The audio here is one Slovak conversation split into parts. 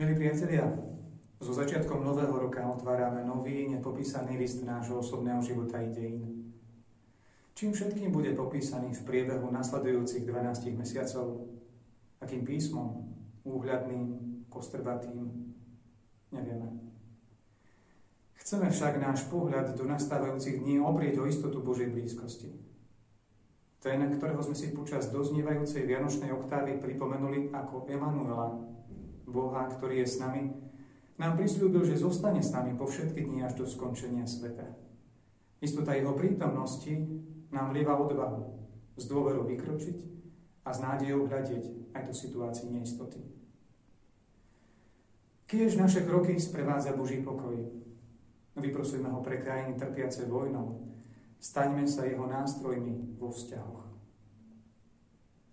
priatelia, so začiatkom nového roka otvárame nový, nepopísaný list nášho osobného života i dejín. Čím všetkým bude popísaný v priebehu nasledujúcich 12 mesiacov? Akým písmom? Úhľadným, kostrbatým? Nevieme. Chceme však náš pohľad do nastávajúcich dní oprieť o istotu Božej blízkosti. Ten, ktorého sme si počas doznievajúcej Vianočnej oktávy pripomenuli ako Emanuela, Boha, ktorý je s nami, nám prislúbil, že zostane s nami po všetky dni až do skončenia sveta. Istota jeho prítomnosti nám lieva odvahu z dôveru vykročiť a s nádejou hľadieť aj do situácii neistoty. Kiež naše kroky sprevádza Boží pokoj. Vyprosujme ho pre krajiny trpiace vojnou. Staňme sa jeho nástrojmi vo vzťahoch.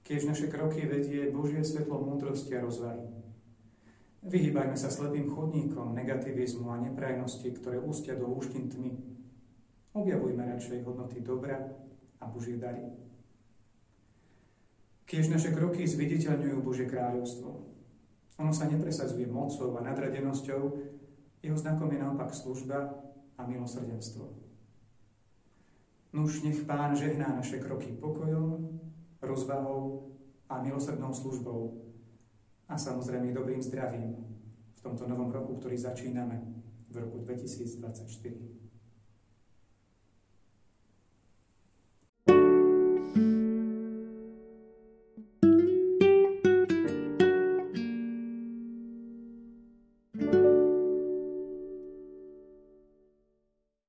Kiež naše kroky vedie Božie svetlo múdrosti a rozvahy. Vyhýbajme sa slepým chodníkom negativizmu a neprajnosti, ktoré ústia do úštin tmy. Objavujme radšej hodnoty dobra a Božie dary. Kiež naše kroky zviditeľňujú Božie kráľovstvo. Ono sa nepresadzuje mocou a nadradenosťou, jeho znakom je naopak služba a milosrdenstvo. Nuž nech Pán žehná naše kroky pokojom, rozvahou a milosrdnou službou, a samozrejme dobrým zdravím v tomto novom roku, ktorý začíname v roku 2024.